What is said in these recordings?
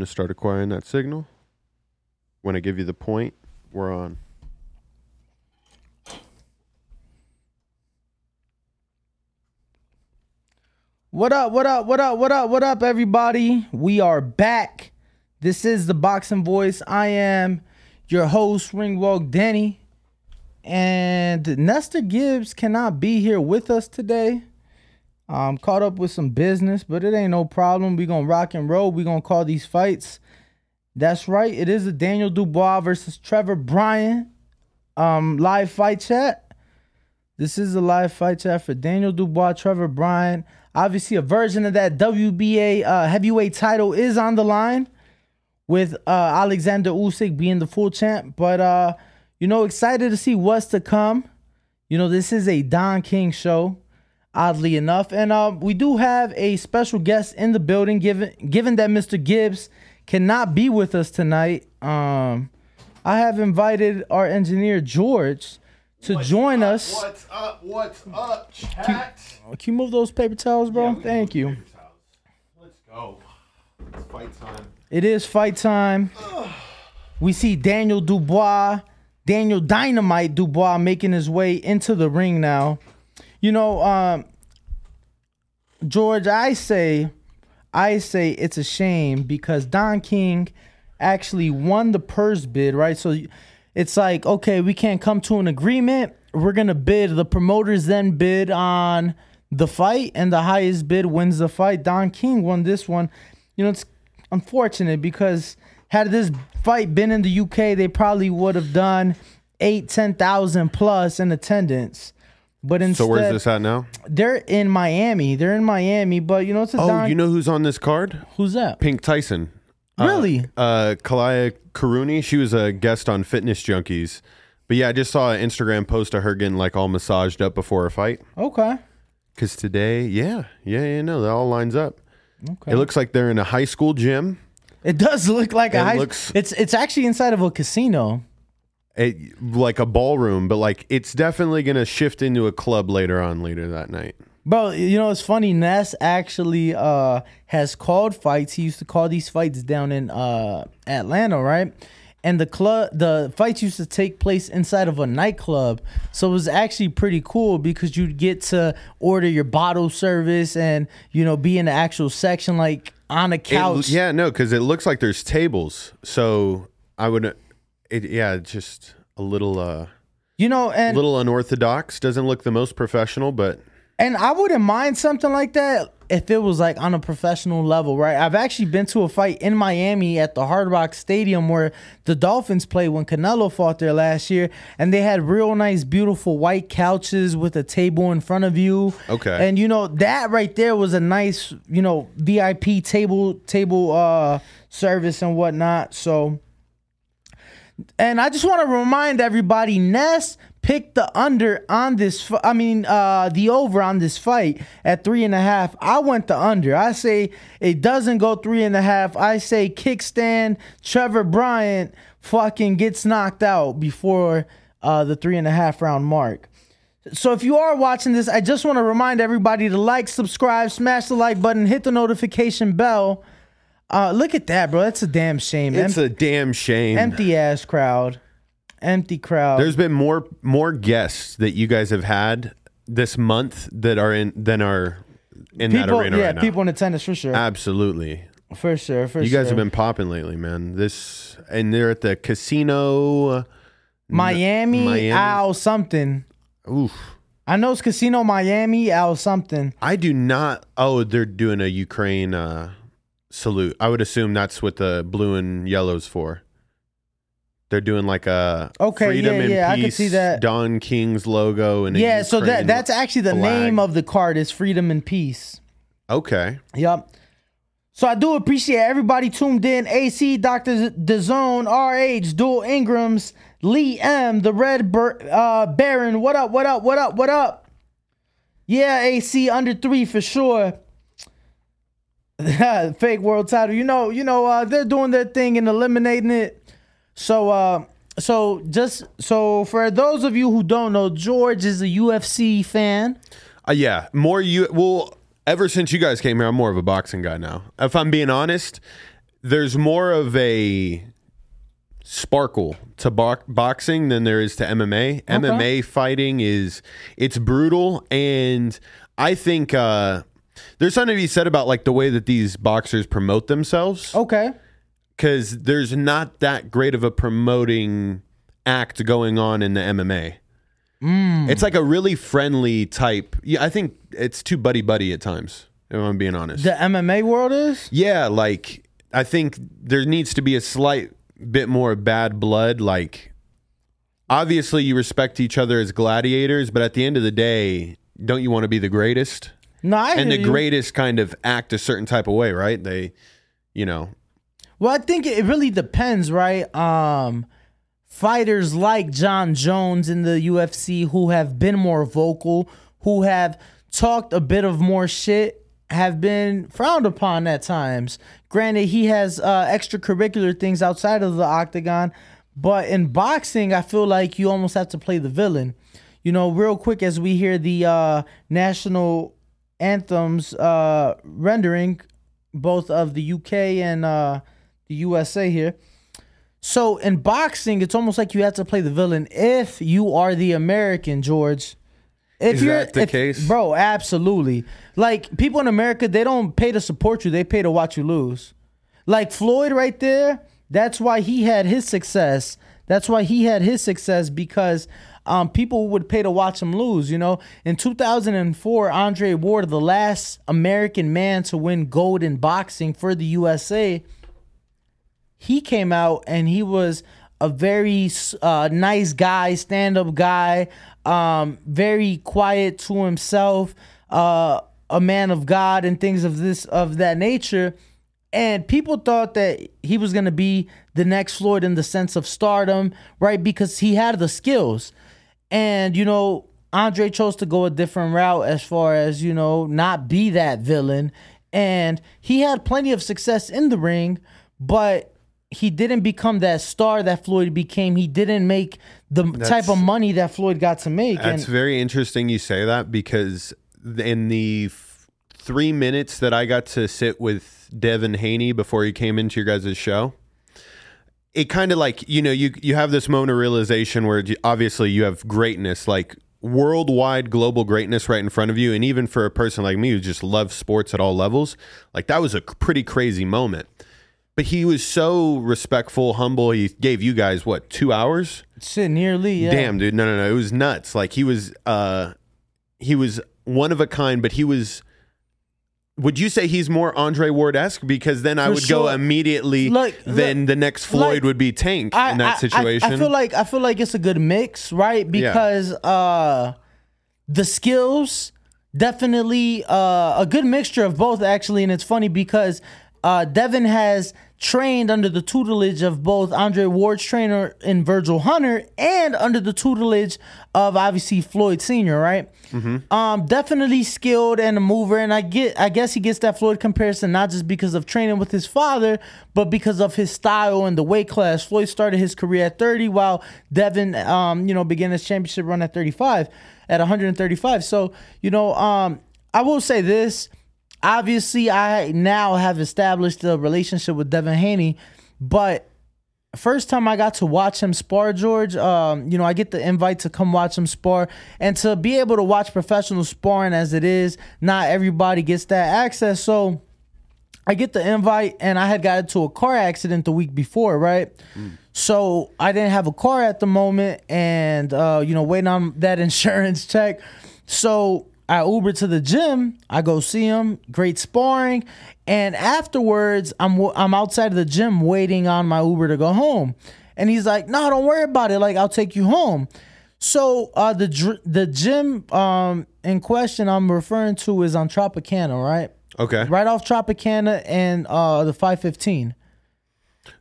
going to start acquiring that signal. When I give you the point, we're on. What up, what up, what up, what up, what up, everybody? We are back. This is the Boxing Voice. I am your host, Ringwalk Denny. And Nestor Gibbs cannot be here with us today. I'm caught up with some business, but it ain't no problem. we gonna rock and roll. we gonna call these fights. That's right. It is a Daniel Dubois versus Trevor Bryan um, live fight chat. This is a live fight chat for Daniel Dubois, Trevor Bryan. Obviously, a version of that WBA uh, heavyweight title is on the line with uh, Alexander Usyk being the full champ. But uh, you know, excited to see what's to come. You know, this is a Don King show, oddly enough, and uh, we do have a special guest in the building. Given given that Mr. Gibbs cannot be with us tonight, um, I have invited our engineer George to What's join up, us. What's up? What's up, chat? Can you move those paper towels, bro? Yeah, Thank you. move paper towels. Let's go. It's fight time. It is fight time. We see Daniel Dubois, Daniel Dynamite Dubois making his way into the ring now. You know, um, George, I say, I say it's a shame because Don King actually won the purse bid, right? So it's like, okay, we can't come to an agreement. We're gonna bid. The promoters then bid on the fight, and the highest bid wins the fight. Don King won this one. You know, it's unfortunate because had this fight been in the UK, they probably would have done eight, ten thousand plus in attendance. But instead, So where's this at now? they're in Miami. They're in Miami, but you know it's a Oh, Don. you know who's on this card? who's that? Pink Tyson. Uh, Really? Uh, Kalaya Karuni. She was a guest on Fitness Junkies. But yeah, I just saw an Instagram post of her getting like all massaged up before a fight. Okay. Cause today, yeah, yeah, yeah, no, that all lines up. Okay. It looks like they're in a high school gym. It does look like a high. looks- it's it's actually inside of a casino. It, like a ballroom, but like it's definitely gonna shift into a club later on later that night. Bro, you know it's funny. Ness actually uh has called fights. He used to call these fights down in uh Atlanta, right? And the club, the fights used to take place inside of a nightclub, so it was actually pretty cool because you'd get to order your bottle service and you know be in the actual section like on a It- couch. yeah, no, because it looks like there's tables. So I would, it yeah, just a little uh, You know, and little unorthodox. Doesn't look the most professional, but And I wouldn't mind something like that if it was like on a professional level, right? I've actually been to a fight in Miami at the Hard Rock Stadium where the Dolphins played when Canelo fought there last year, and they had real nice, beautiful white couches with a table in front of you. Okay. And you know that right there was a nice, you know, VIP table table uh service and whatnot. So. And I just want to remind everybody, Ness picked the under on this. I mean, uh, the over on this fight at three and a half. I went the under. I say it doesn't go three and a half. I say kickstand. Trevor Bryant fucking gets knocked out before uh, the three and a half round mark. So if you are watching this, I just want to remind everybody to like, subscribe, smash the like button, hit the notification bell. Uh, look at that, bro. That's a damn shame. it's a damn shame. empty ass crowd. Empty crowd. There's been more more guests that you guys have had this month that are in than are in that people, arena yeah, right now. people in attendance for sure, Absolutely. for sure, for sure. You sure. guys have been popping lately, man. This and they're at the casino. Miami, Miami. Al something. Oof. I know it's Casino Miami, Al something. I do not. Oh, they're doing a Ukraine uh, salute. I would assume that's what the blue and yellow's for. They're doing like a Okay, freedom yeah, and yeah, I peace could see that. Don King's logo and Yeah, so that that's actually the flag. name of the card is Freedom and Peace. okay. Yep. So I do appreciate everybody tuned in. AC, Dr. DeZone, RH, Dual Ingrams, Lee M, the Red Ber- uh, Baron. What up, what up, what up, what up? Yeah, AC under three for sure. Fake world title. You know, you know, uh, they're doing their thing and eliminating it. So uh so just so for those of you who don't know, George is a UFC fan. Uh, yeah, more you. Well, ever since you guys came here, I'm more of a boxing guy now. If I'm being honest, there's more of a sparkle to bo- boxing than there is to MMA. MMA fighting is it's brutal and I think uh there's something to be said about like the way that these boxers promote themselves Okay. cuz there's not that great of a promoting act going on in the MMA. It's like a really friendly type. Yeah, I think it's too buddy buddy at times. If I'm being honest. The MMA world is? Yeah, like I think there needs to be a slight bit more bad blood. Like, obviously, you respect each other as gladiators, but at the end of the day, don't you want to be the greatest? No, I And the you. greatest kind of act a certain type of way, right? They, you know, Well, I think it really depends, right? Um, fighters like Jon Jones in the UFC who have been more vocal, who have talked a bit of more shit, have been frowned upon at times. Granted, he has uh, extracurricular things outside of the octagon, but in boxing, I feel like you almost have to play the villain. You know, real quick as we hear the uh, national anthems uh, rendering, both of the UK and uh, the USA here. So in boxing, it's almost like you have to play the villain if you are the American, George. If Is that the if- case? bro? Absolutely. Like people in America, they don't pay to support you; they pay to watch you lose. Like Floyd, right there. That's why he had his success. That's why he had his success because um, people would pay to watch him lose. You know, in 2004, Andre Ward, the last American man to win gold in boxing for the USA, he came out and he was a very uh, nice guy, stand up guy, um, very quiet to himself, uh, a man of God, and things of this of that nature. And people thought that he was gonna be the next Floyd in the sense of stardom, right? Because he had the skills. And you know, Andre chose to go a different route as far as, you know, not be that villain. And he had plenty of success in the ring, but he didn't become that star that Floyd became. He didn't make the type of money that Floyd got to make. that's and very interesting you say that because in the f- three minutes that I got to sit with Devin Haney before he came into your guys' show, it kind of like you know you you have this moment of realization where obviously you have greatness like worldwide global greatness right in front of you. And even for a person like me who just loves sports at all levels like that was a pretty crazy moment. But he was so respectful humble. He gave you guys what two hours? Shit nearly, yeah. damn dude. No no no. It was nuts. Like he was uh he was one of a kind but he was would you say he's more Andre Ward-esque? Because then I would go immediately. Look, then look, the next Floyd like, would be Tank I, in that I- I- situation. I, feel like I feel like it's a good mix, right? Because uh the skills definitely uh a good mixture of both actually and it's funny because uh Devin has trained under the tutelage of both Andre Ward's trainer and Virgil Hunter and under the tutelage of obviously Floyd Senior, right? Um definitely skilled and a mover and I get I guess he gets that Floyd comparison not just because of training with his father, but because of his style and the weight class. Floyd started his career at 30 while Devin um you know began his championship run at 35 at 135. So, you know, um I will say this obviously I now have established a relationship with Devin Haney, but first time I got to watch him spar, George, um, you know, I get the invite to come watch him spar and to be able to watch professional sparring as it is, not everybody gets that access. So I get the invite and I had got into a car accident the week before, right? So I didn't have a car at the moment and uh, you know, waiting on that insurance check. So I Uber to the gym. I go see him. Great sparring, and afterwards, I'm I'm outside of the gym waiting on my Uber to go home. And he's like, "No, don't worry about it. Like, I'll take you home." So uh, the the gym um, in question I'm referring to is on Tropicana, right? okay. Right off Tropicana and uh, the 515.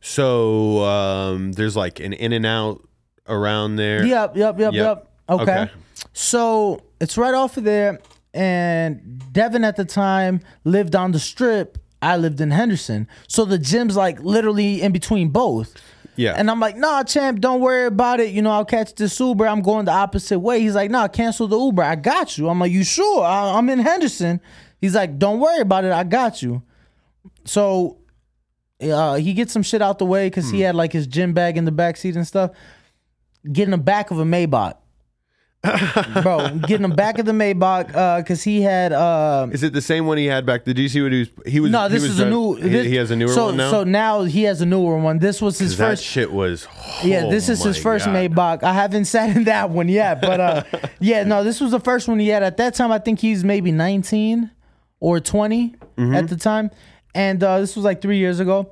So um, there's like an In-N-Out around there. Yep, yep, yep, Yep. yep. Okay. Okay. So it's right off of there. And Devin at the time lived on the strip. I lived in Henderson. So the gym's like literally in between both. Yeah. And I'm like, nah, champ, don't worry about it. You know, I'll catch this Uber. I'm going the opposite way. He's like, nah, cancel the Uber. I got you. I'm like, you sure? I- I'm in Henderson. He's like, don't worry about it. I got you. So uh, he gets some shit out the way because Hmm. he had like his gym bag in the back seat and stuff. Get in the back of a Maybach. Bro, get in the back of the Maybach uh, because he had uh, Is it the same one he had back? Did you see what he was? He was. no. he This was is a new. He, this- he has a newer so, one now. So now he has a newer one. This was his that first. shit was. Yeah, oh this is his first God. Maybach. I haven't sat in that one yet, but uh, yeah, no, this was the first one he had. At that time, I think he's maybe 19 or 20 Mm-hmm. at the time, and uh, this was like three years ago.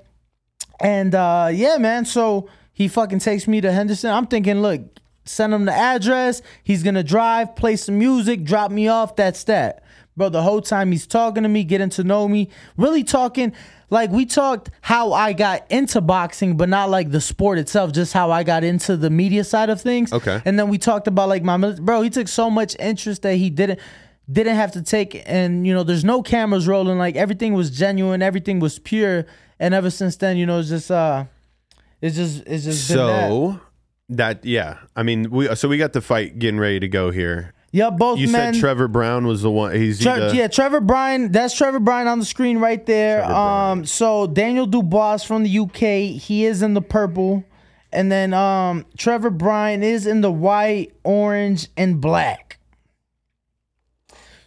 And uh, yeah, man, so he fucking takes me to Henderson. I'm thinking, look, send him the address. He's gonna drive, play some music, drop me off. That's that, bro. The whole time he's talking to me, getting to know me, really talking. Like we talked how I got into boxing, but not like the sport itself, just how I got into the media side of things. Okay. And then we talked about like my bro. He took so much interest that he didn't didn't have to take, and you know, there's no cameras rolling. Like everything was genuine, everything was pure. And ever since then, you know, it's just uh, it's just it's just. So that yeah, I mean we so we got the fight getting ready to go here. Yeah, both You men. said Trevor Brown was the one. He's Tre- the, yeah, Trevor Bryan. That's Trevor Bryan on the screen right there. Trevor Um, so Daniel Dubois from the UK, he is in the purple, and then um, Trevor Bryan is in the white, orange, and black.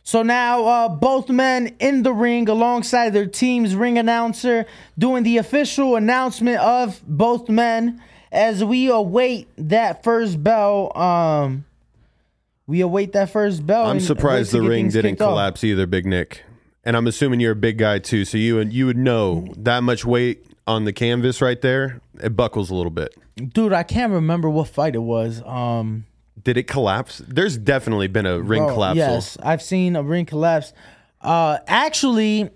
So now uh, both men in the ring alongside their team's ring announcer doing the official announcement of both men as we await that first bell. Um, we await that first bell. I'm surprised the ring didn't kicked off. collapse either, Big Nick. And I'm assuming you're a big guy too, so you you would know that much weight on the canvas right there, it buckles a little bit. Dude, I can't remember what fight it was. Um, Did it collapse? There's definitely been a ring bro, collapse. Yes, I've seen a ring collapse. Uh, actually,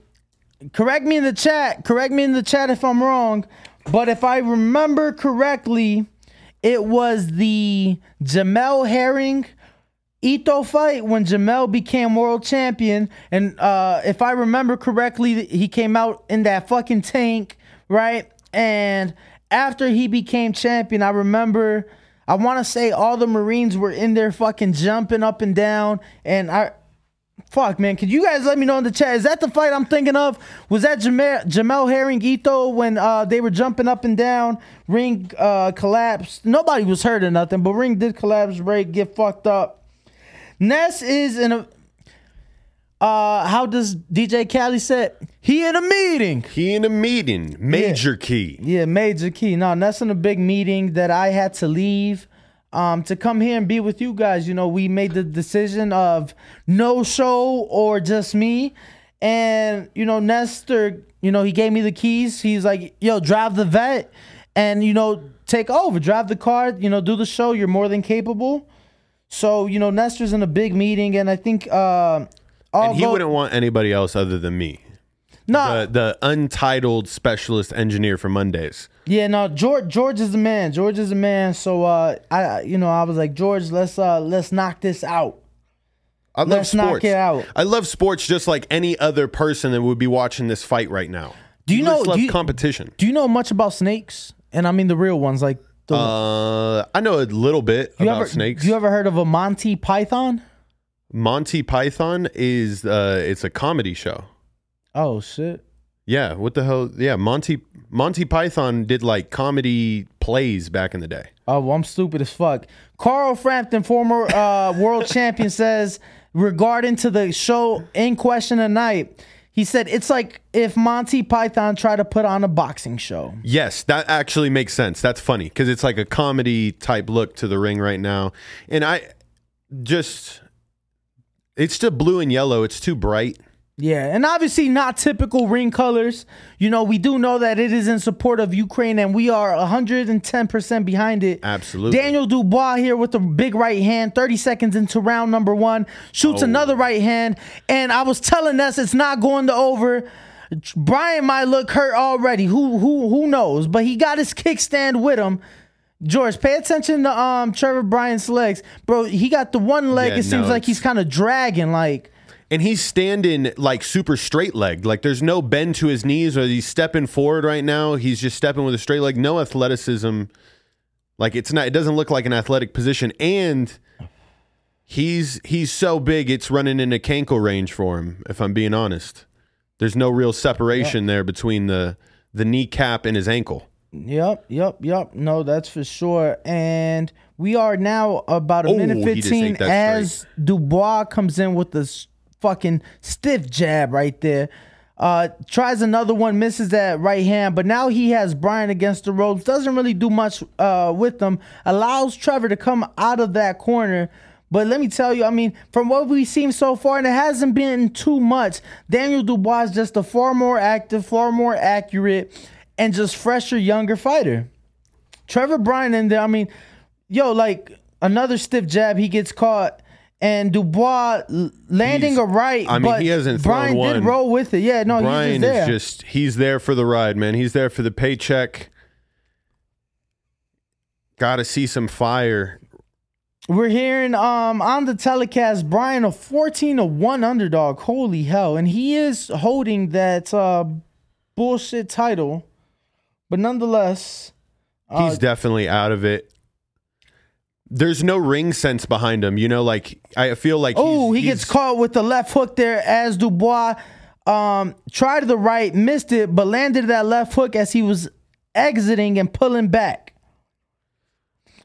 correct me in the chat. Correct me in the chat if I'm wrong. But if I remember correctly, it was the Jamel Herring Ito fight when Jamel became world champion. And uh, if I remember correctly, he came out in that fucking tank, right? And after he became champion, I remember, I want to say all the Marines were in there fucking jumping up and down. And I, fuck, man, could you guys let me know in the chat? Is that the fight I'm thinking of? Was that Jamel, Jamel Herring Ito when uh, they were jumping up and down? Ring uh, collapsed. Nobody was hurt or nothing, but Ring did collapse, Ray get fucked up. Ness is in a. Uh, how does DJ Cali said he in a meeting? He in a meeting, major key. Yeah, major key. No, Ness in a big meeting that I had to leave. Um, to come here and be with you guys. You know, we made the decision of no show or just me. And, you know, Nestor, you know, he gave me the keys. He's like, yo, drive the vet and, you know, take over, drive the car, you know, do the show. You're more than capable. So, you know, Nestor's in a big meeting, and I think uh And he although- wouldn't want anybody else other than me. No, The the untitled specialist engineer for Mondays. Yeah, no, George George is the man. George is the man. So uh I you know, I was like, George, let's uh let's knock this out. I love Let's knock sports. it out. I love sports just like any other person that would be watching this fight right now. Do you know- love do you- competition? Do you know much about snakes? And I mean the real ones, like the Uh, I know a little bit about ever, snakes. You ever heard of a Monty Python? Monty Python is uh, it's a comedy show. Oh shit. Yeah, what the hell? Yeah, Monty Monty Python did like comedy plays back in the day. Oh, well, I'm stupid as fuck. Carl Frampton, former uh, world champion, says regarding to the show in question tonight, he said it's like if Monty Python tried to put on a boxing show. Yes, that actually makes sense. That's funny because it's like a comedy type look to the ring right now, and I just it's still blue and yellow. It's too bright. Yeah, and obviously not typical ring colors. You know, we do know that it is in support of Ukraine, and we are 110% behind it. Absolutely. Daniel Dubois here with the big right hand, 30 seconds into round number one, shoots Oh. another right hand. And I was telling us it's not going to over. Bryan might look hurt already. Who who who knows? But he got his kickstand with him. George, pay attention to um Trevor Bryan's legs. Bro, he got the one leg. Yeah, it seems no, like he's kind of dragging like And he's standing like super straight legged. Like there's no bend to his knees or he's stepping forward right now. He's just stepping with a straight leg. No athleticism. Like it's not it doesn't look like an athletic position. And he's he's so big it's running into cankle range for him, if I'm being honest. There's no real separation there between the the kneecap and his ankle. Yep, yep, yep. No, that's for sure. And we are now about a Oh, minute he 15 ate that as Dubois comes in with this fucking stiff jab right there. Uh, tries another one, misses that right hand, but now he has Bryan against the ropes. Doesn't really do much uh, with them. Allows Trevor to come out of that corner. But let me tell you, I mean, from what we've seen so far, and it hasn't been too much, Daniel Dubois is just a far more active, far more accurate, and just fresher, younger fighter. Trevor Bryan in there, I mean, yo, like another stiff jab, he gets caught. And Dubois landing He's- a right, I mean, but he hasn't thrown Bryan one. did roll with it. Yeah, no, Bryan he's just there. is just he's there for the ride, man. He's there for the paycheck. Got to see some fire. We're hearing um on the telecast Bryan a 14 to 1 underdog. Holy hell. And he is holding that uh bullshit title. But nonetheless, uh, He's definitely out of it. There's no ring sense behind him, you know. Like I feel like oh, he gets caught with the left hook there as Dubois um tried to the right, missed it, but landed that left hook as he was exiting and pulling back.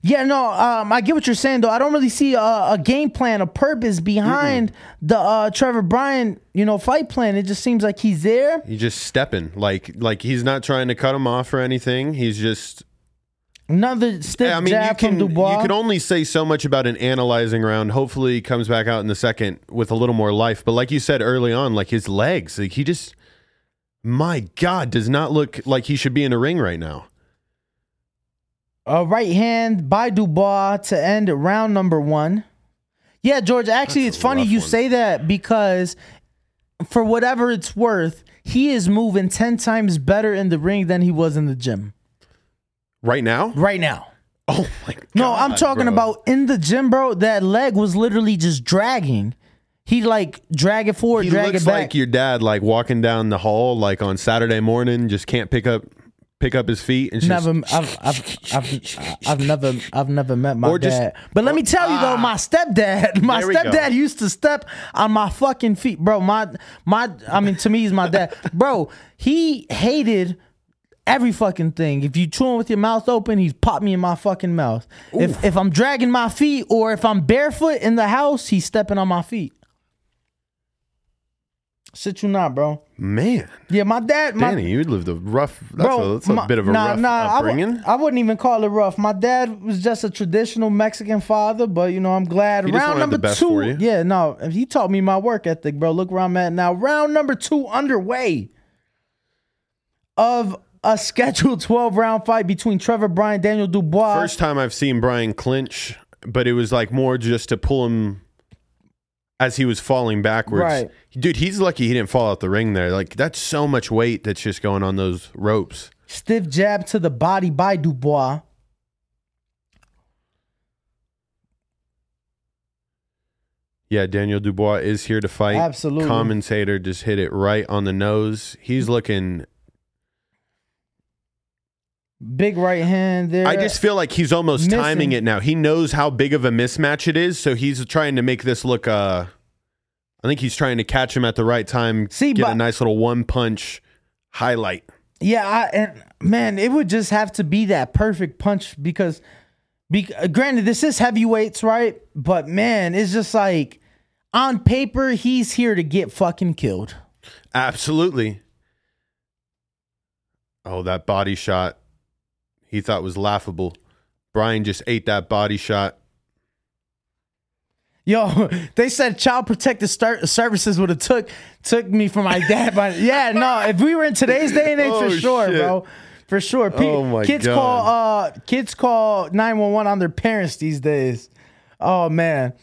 Yeah, no, um, I get what you're saying though. I don't really see a, a game plan, a purpose behind the uh, Trevor Bryan, you know, fight plan. It just seems like he's there. He's just stepping like like he's not trying to cut him off or anything. He's just. Another stiff I mean, you can from Dubois. you can only say so much about an analyzing round. Hopefully, he comes back out in the second with a little more life. But like you said early on, like his legs, like he just, my God, does not look like he should be in a ring right now. A right hand by Dubois to end round number one. Yeah, George. Actually, That's it's funny you one. say that because, for whatever it's worth, he is moving ten times better in the ring than he was in the gym Right now? right now. Oh my God! No, I'm talking bro. about in the gym, bro. That leg was literally just dragging. He like drag it forward, He drag it back. like your dad, like walking down the hall, like on Saturday morning, just can't pick up pick up his feet and just I've, I've, I've, I've never, I've never met my Or just- dad. But let me tell you though, ah. my stepdad, my stepdad used to step on my fucking feet, bro. My, my, I mean, to me, he's my dad, bro. He hated every fucking thing. If you chewing with your mouth open, he's pop me in my fucking mouth. If if I'm dragging my feet or if I'm barefoot in the house, he's stepping on my feet. Shit you not, bro. man. Yeah, my dad, my Danny, you lived a rough. That's Bro, a, that's a bit of a nah, rough nah, I upbringing. I, wouldn't even call it rough. My dad was just a traditional Mexican father, but you know, I'm glad. He Round number two, yeah, no, he taught me my work ethic, bro. Look where I'm at now. Round number two underway of a scheduled 12 round fight between Trevor Bryan, Daniel Dubois. First time I've seen Bryan clinch, but it was like more just to pull him as he was falling backwards. Right. Dude, he's lucky he didn't fall out the ring there. Like that's so much weight that's just going on those ropes. Stiff jab to the body by Dubois. Yeah, Daniel Dubois is here to fight. Absolutely. Commentator just hit it right on the nose. He's looking Big right hand there. I just feel like he's almost Missing. timing it now. He knows how big of a mismatch it is, so he's trying to make this look uh I think he's trying to catch him at the right time, See, get but- a nice little one punch highlight. Yeah, I, and man, it would just have to be that perfect punch because, be, granted, this is heavyweights, right? But man, it's just like on paper, he's here to get fucking killed. Absolutely. Oh, that body shot he thought was laughable. Bryan just ate that body shot. Yo, they said child protective start services would have took took me from my dad. But yeah, no, if we were in today's day and age, Oh, for sure, shit. bro, for sure. Pe- Oh, my kids God. call uh kids call nine one one on their parents these days. Oh man,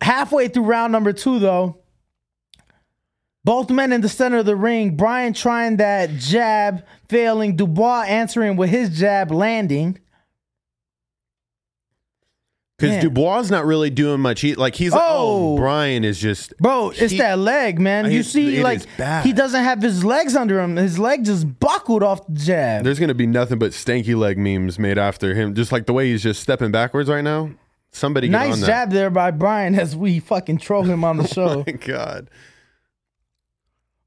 halfway through round number two though. Both men in the center of the ring. Bryan trying that jab, failing. Dubois answering with his jab, landing. Because. Dubois not really doing much. He, like he's oh, Oh. Bryan is just Bro, it's He- that leg, man. You see, like is he doesn't have his legs under him. His leg just buckled off the jab. There's gonna be nothing but stanky leg memes made after him. Just like the way he's just stepping backwards right now. Somebody get nice on that. jab there by Bryan as we fucking troll him on the show. oh My God.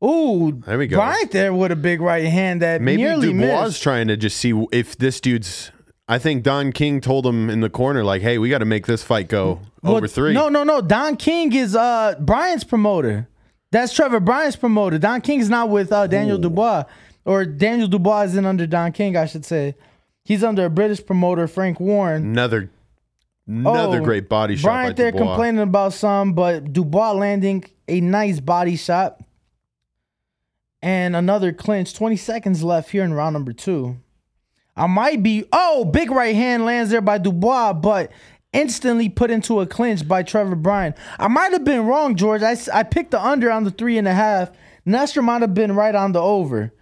Ooh, There we go. Bryant there with a big right hand that Maybe nearly Dubois is missed. trying to just see if this dude's. I think Don King told him in the corner, like, "Hey, we got to make this fight go Well, over three. No, no, no. Don King is uh Bryant's promoter. That's Trevor Bryant's promoter. Don King's not with uh, Daniel Dubois, or Daniel Dubois isn't under Don King, I should say. He's under a British promoter, Frank Warren. Another, another Oh, great body shot. Bryant there Dubois. complaining about some, but Dubois landing a nice body shot. And another clinch. 20 seconds left here in round number two. I might be. Oh, big right hand lands there by Dubois, but instantly put into a clinch by Trevor Bryan. I might have been wrong, George. I, I picked the under on the three and a half. Nestor might have been right on the over.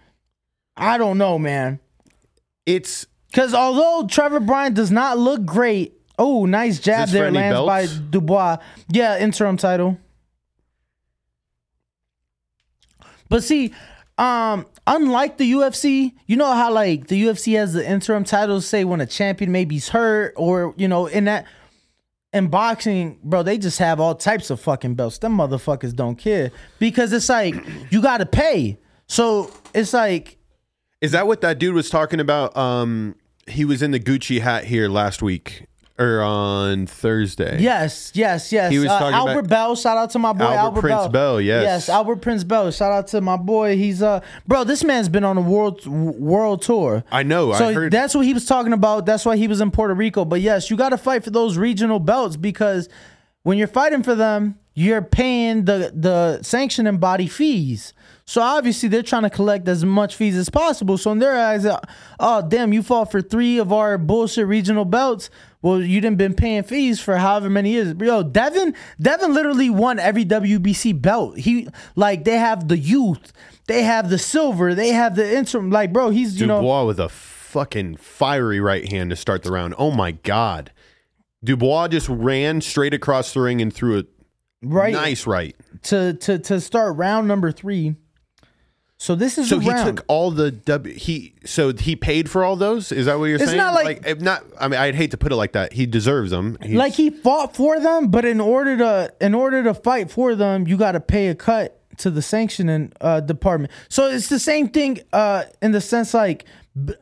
I don't know, man. It's Because although Trevor Bryan does not look great, oh, nice jab there lands by? Dubois. Yeah, interim title. But see, um, unlike the UFC, you know how like the UFC has the interim titles say when a champion maybe's hurt or you know in that in boxing, bro, they just have all types of fucking belts. Them motherfuckers don't care because it's like you got to pay. So it's like is that what that dude was talking about? Um, he was in the Gucci hat here last week or on Thursday. Yes, yes, yes. He was Uh, talking Albert about- Bell. Shout out to my boy Albert Albert, Prince Bell. Bell, yes. yes, Albert Prince Bell. Shout out to my boy. He's uh, bro. This man's been on a world world tour. I know. So I heard. that's what he was talking about. That's why he was in Puerto Rico. But yes, you got to fight for those regional belts because when you're fighting for them, you're paying the the sanctioning body fees. So obviously they're trying to collect as much fees as possible. So in their eyes, uh, oh damn, you fought for three of our bullshit regional belts. Well, you didn't been paying fees for however many years. Yo, Devin, Devin literally won every WBC belt. He like they have the youth, they have the silver, they have the interim. Like, bro, he's you know Dubois with a fucking fiery right hand to start the round. Oh my god. Dubois just ran straight across the ring and threw a right nice right. to to to start round number three. So this is So he round. took all the W. He so he paid for all those. Is that what you're It's saying? not like- if not. I mean, I'd hate to put it like that. He deserves them. He's- like he fought for them, but in order to in order to fight for them, you got to pay a cut to the sanctioning uh, department. So it's the same thing uh, in the sense like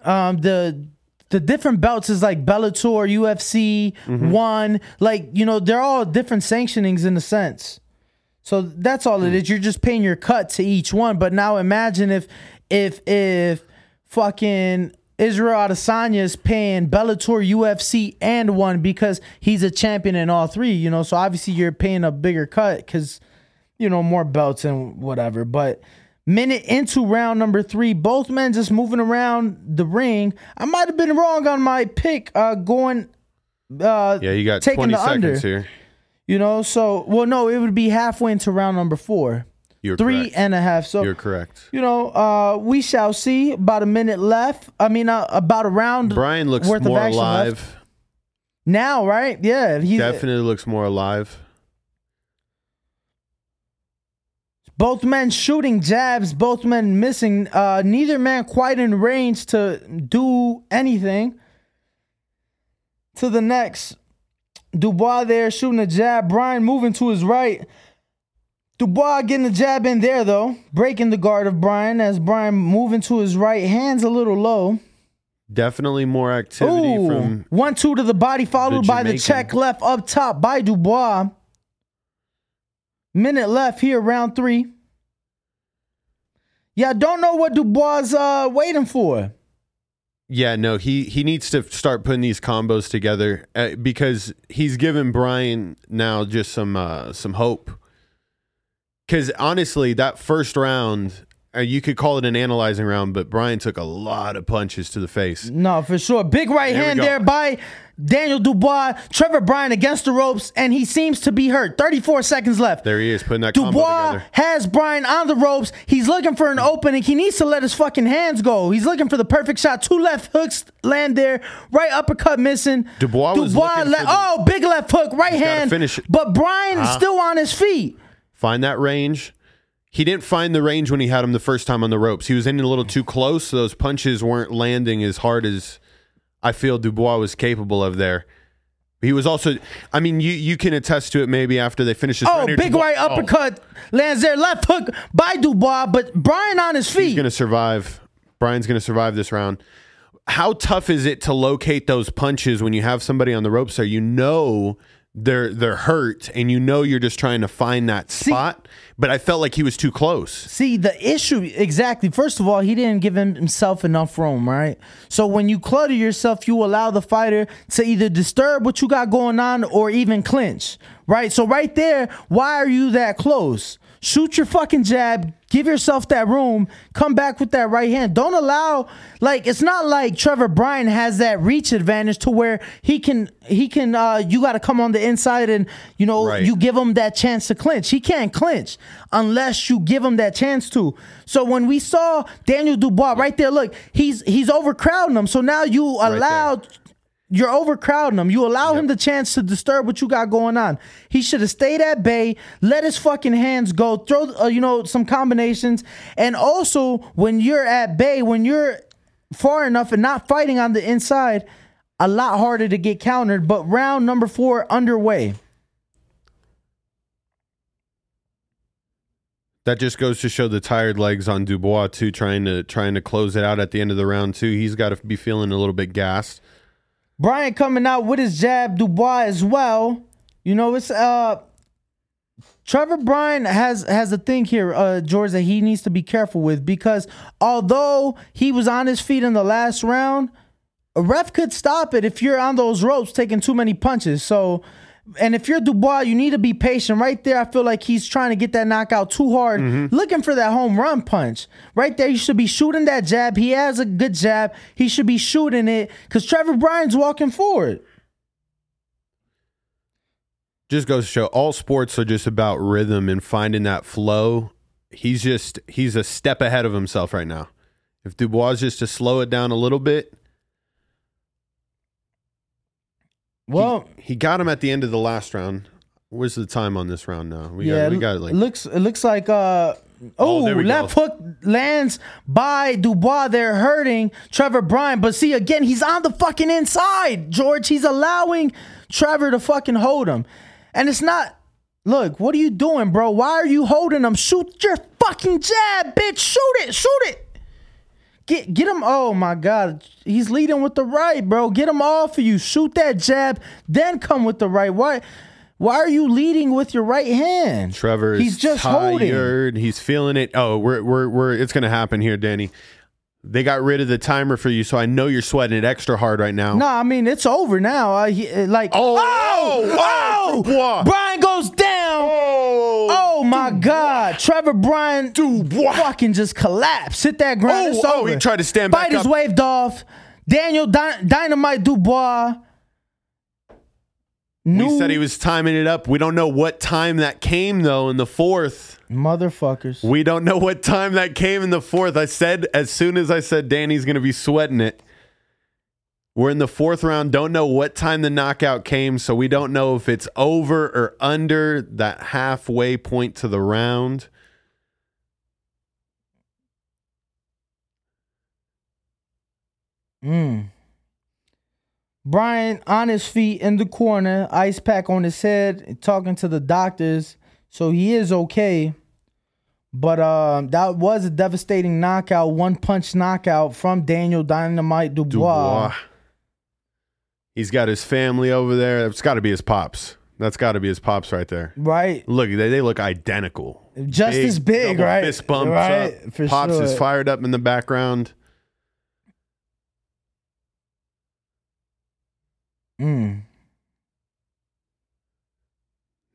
um, the the different belts is like Bellator, UFC, Mm-hmm. one. Like you know, they're all different sanctionings in a sense. So that's all Hmm. it is. You're just paying your cut to each one. But now imagine if if if fucking Israel Adesanya is paying Bellator, UFC, and one because he's a champion in all three. You know, so obviously you're paying a bigger cut because you know more belts and whatever. But minute into round number three, both men just moving around the ring. I might have been wrong on my pick uh, going. Uh, yeah, you got taking 20 the seconds under. here. You know, so well, no, it would be halfway into round number four, You're three correct. and a half. So You're correct. you know, uh, we shall see. About a minute left. I mean, uh, about a round. Bryan looks worth more alive. left. now, right? Yeah, he's Definitely looks more alive. both men shooting jabs, both men missing. Uh, neither man quite in range to do anything. To the next, Dubois there shooting a jab. Bryan moving to his right. Dubois getting the jab in there though, breaking the guard of Bryan as Bryan moving to his right, hands a little low. Definitely more activity Ooh, from. one two to the body, followed by the check left up top by Dubois. Minute left here, round three. Yeah, I don't know what Dubois is uh, waiting for. Yeah, no, he he needs to start putting these combos together uh, because he's given Bryan now just some uh, some hope. Because honestly, that first round, uh, you could call it an analyzing round, but Bryan took a lot of punches to the face. No, for sure. Big right hand there by Daniel Dubois. Trevor Bryan against the ropes, and he seems to be hurt. 34 seconds left. There he is putting that combo Dubois has Bryan on the ropes. He's looking for an opening. He needs to let his fucking hands go. He's looking for the perfect shot. Two left hooks land there. Right uppercut missing. Dubois was looking for le- the- oh, big left hook, right hand. finish it. But Bryan is Uh-huh. still on his feet. Find that range. He didn't find the range when he had him the first time on the ropes. He was in a little too close, so those punches weren't landing as hard as I feel Dubois was capable of there. He was also. I mean, you you can attest to it. Maybe after they finish this. Oh, big Dubois- right oh, uppercut lands there, left hook by Dubois, but Bryan on his feet. he's gonna survive. Bryan's gonna survive this round. How tough is it to locate those punches when you have somebody on the ropes there? You know they're they're hurt, and you know you're just trying to find that spot. But I felt like he was too close. See, the issue exactly. First of all, he didn't give himself enough room, right? So when you clutter yourself, you allow the fighter to either disturb what you got going on or even clinch, right? So right there, why are you that close? Shoot your fucking jab, give yourself that room, come back with that right hand. Don't allow like it's not like Trevor Bryan has that reach advantage to where he can he can uh you got to come on the inside and you know Right. you give him that chance to clinch. He can't clinch unless you give him that chance to. So when we saw Daniel Dubois right there, look, he's he's overcrowding him. So now you allowed you're overcrowding him. You allow him the chance to disturb what you got going on. He should have stayed at bay, let his fucking hands go, throw uh, you know some combinations, and also when you're at bay, when you're far enough and not fighting on the inside, a lot harder to get countered. But round number four underway. That just goes to show the tired legs on Dubois too, trying to trying to close it out at the end of the round too. He's got to be feeling a little bit gassed. Bryan coming out with his jab, Dubois as well. You know, it's uh Trevor Bryan has has a thing here, uh, George, that he needs to be careful with because although he was on his feet in the last round, a ref could stop it if you're on those ropes taking too many punches. So, and if you're Dubois, you need to be patient. Right there, I feel like he's trying to get that knockout too hard, mm-hmm. looking for that home run punch. Right there, you should be shooting that jab. He has a good jab. He should be shooting it because Trevor Bryan's walking forward. Just goes to show all sports are just about rhythm and finding that flow. He's just he's a step ahead of himself right now. If Dubois is just to slow it down a little bit, Well, he got him at the end of the last round. Where's the time on this round now? We yeah, got we got it like it looks it looks like uh Oh, oh, left go. hook lands by Dubois. They're hurting Trevor Bryan, but see again, he's on the fucking inside. George, he's allowing Trevor to fucking hold him, and it's not. Look, what are you doing, bro? Why are you holding him? Shoot your fucking jab, bitch! Shoot it, shoot it. Get get him. Oh my god, he's leading with the right, bro. Get him off of you. Shoot that jab, then come with the right. Why? Why are you leading with your right hand? Trevor He's just holding. tired. He's feeling it. Oh, we're we're we're it's gonna happen here, Danny. They got rid of the timer for you, so I know you're sweating it extra hard right now. No, I mean it's over now. He, uh, like Oh, oh, oh, Dubois. Bryan goes down. Oh, my God, Trevor Bryan Dubois. fucking just collapsed. Hit that ground. Oh, it's oh, oh over. he tried to stand back Fight is up. waved off. Daniel Dy- Dynamite Dubois. We said he was timing it up. We don't know what time that came though in the fourth. motherfuckers. We don't know what time that came in the fourth. I said as soon as I said Danny's gonna be sweating it. We're in the fourth round. Don't know what time the knockout came, so we don't know if it's over or under that halfway point to the round. Mm. Bryan on his feet in the corner, ice pack on his head, talking to the doctors. So he is okay. But um, that was a devastating knockout, one punch knockout from Daniel Dynamite Dubois. Dubois. He's got his family over there. It's got to be his pops. That's got to be his pops right there. Right? Look, they, they look identical. Just as big, right? Fist bumps right? up. For Pops sure. is fired up in the background. Mm.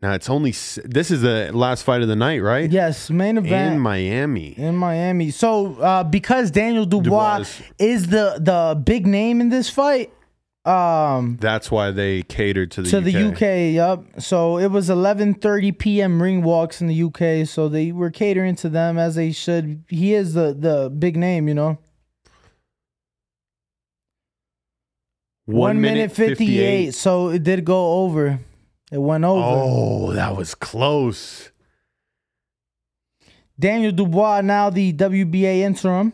Now it's only this is the last fight of the night, right? Yes, main event In Miami. in Miami. So uh, because Daniel Dubois, Dubois. is the the big name in this fight, um, That's why they catered to the to UK. the UK. Yep. So it was 11:30 p.m. ring walks in the UK. So they were catering to them as they should. He is the the big name, you know. One, minute, 58. So it did go over. It went over. Oh, that was close. Daniel Dubois now the WBA interim.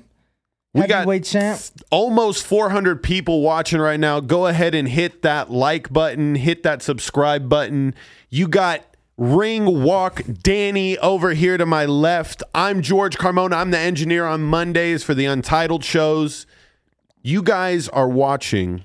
We got champ. almost 400 people watching right now. Go ahead and hit that like button, hit that subscribe button. You got Ring Walk Danny over here to my left. I'm George Carmona. I'm the engineer on Mondays for the Untitled shows. You guys are watching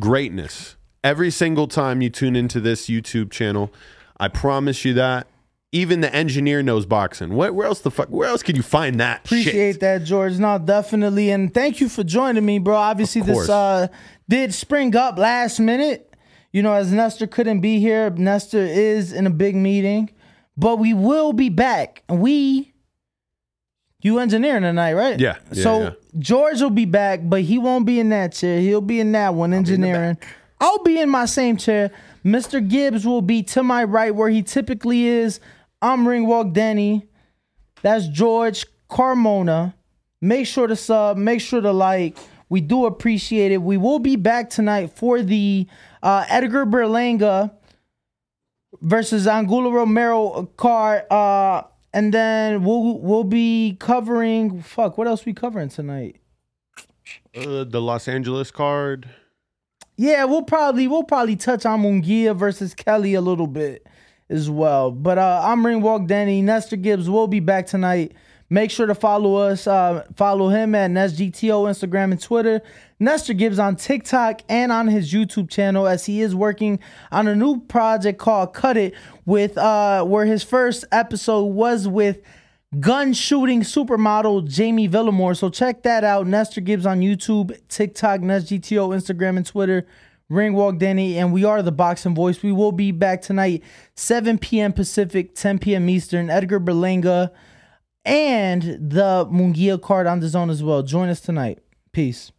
greatness every single time you tune into this YouTube channel. I promise you that. Even the engineer knows boxing. Where, where else the fuck? Where else could you find that? Appreciate shit? that, George. No, definitely. And thank you for joining me, bro. Obviously, this uh did spring up last minute. You know, as Nestor couldn't be here, Nestor is in a big meeting. But we will be back. And we you engineering tonight, right? Yeah, yeah, so yeah. George will be back, but he won't be in that chair. He'll be in that one engineering. I'll be in my same chair. Mr. Gibbs will be to my right where he typically is. I'm Ringwalk Danny. That's George Carmona. Make sure to sub, make sure to like. We do appreciate it. We will be back tonight for the uh, Edgar Berlanga versus Angulo Romero card. Uh, and then we'll we'll be covering fuck, what else we covering tonight? Uh, the Los Angeles card. Yeah, we'll probably we'll probably touch on Munguia versus Kelly a little bit as well. But uh, I'm Ringwalk Danny. Nestor Gibbs will be back tonight. Make sure to follow us. Uh, follow him at NestGTO, Instagram and Twitter. Nestor Gibbs on TikTok and on his YouTube channel as he is working on a new project called Cut It with uh where his first episode was with gun shooting supermodel Jamie Villamore. So check that out. Nestor Gibbs on YouTube, TikTok, NestGTO, Instagram, and Twitter. Ringwalk Danny, and we are the Boxing Voice. We will be back tonight, 7 p.m. Pacific, 10 p.m. Eastern. Edgar Berlanga and the Munguia card on the zone as well. Join us tonight. Peace.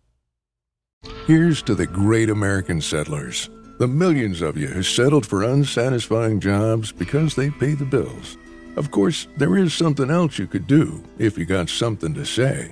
Here's to the great American settlers, the millions of you who settled for unsatisfying jobs because they pay the bills. Of course, there is something else you could do if you got something to say.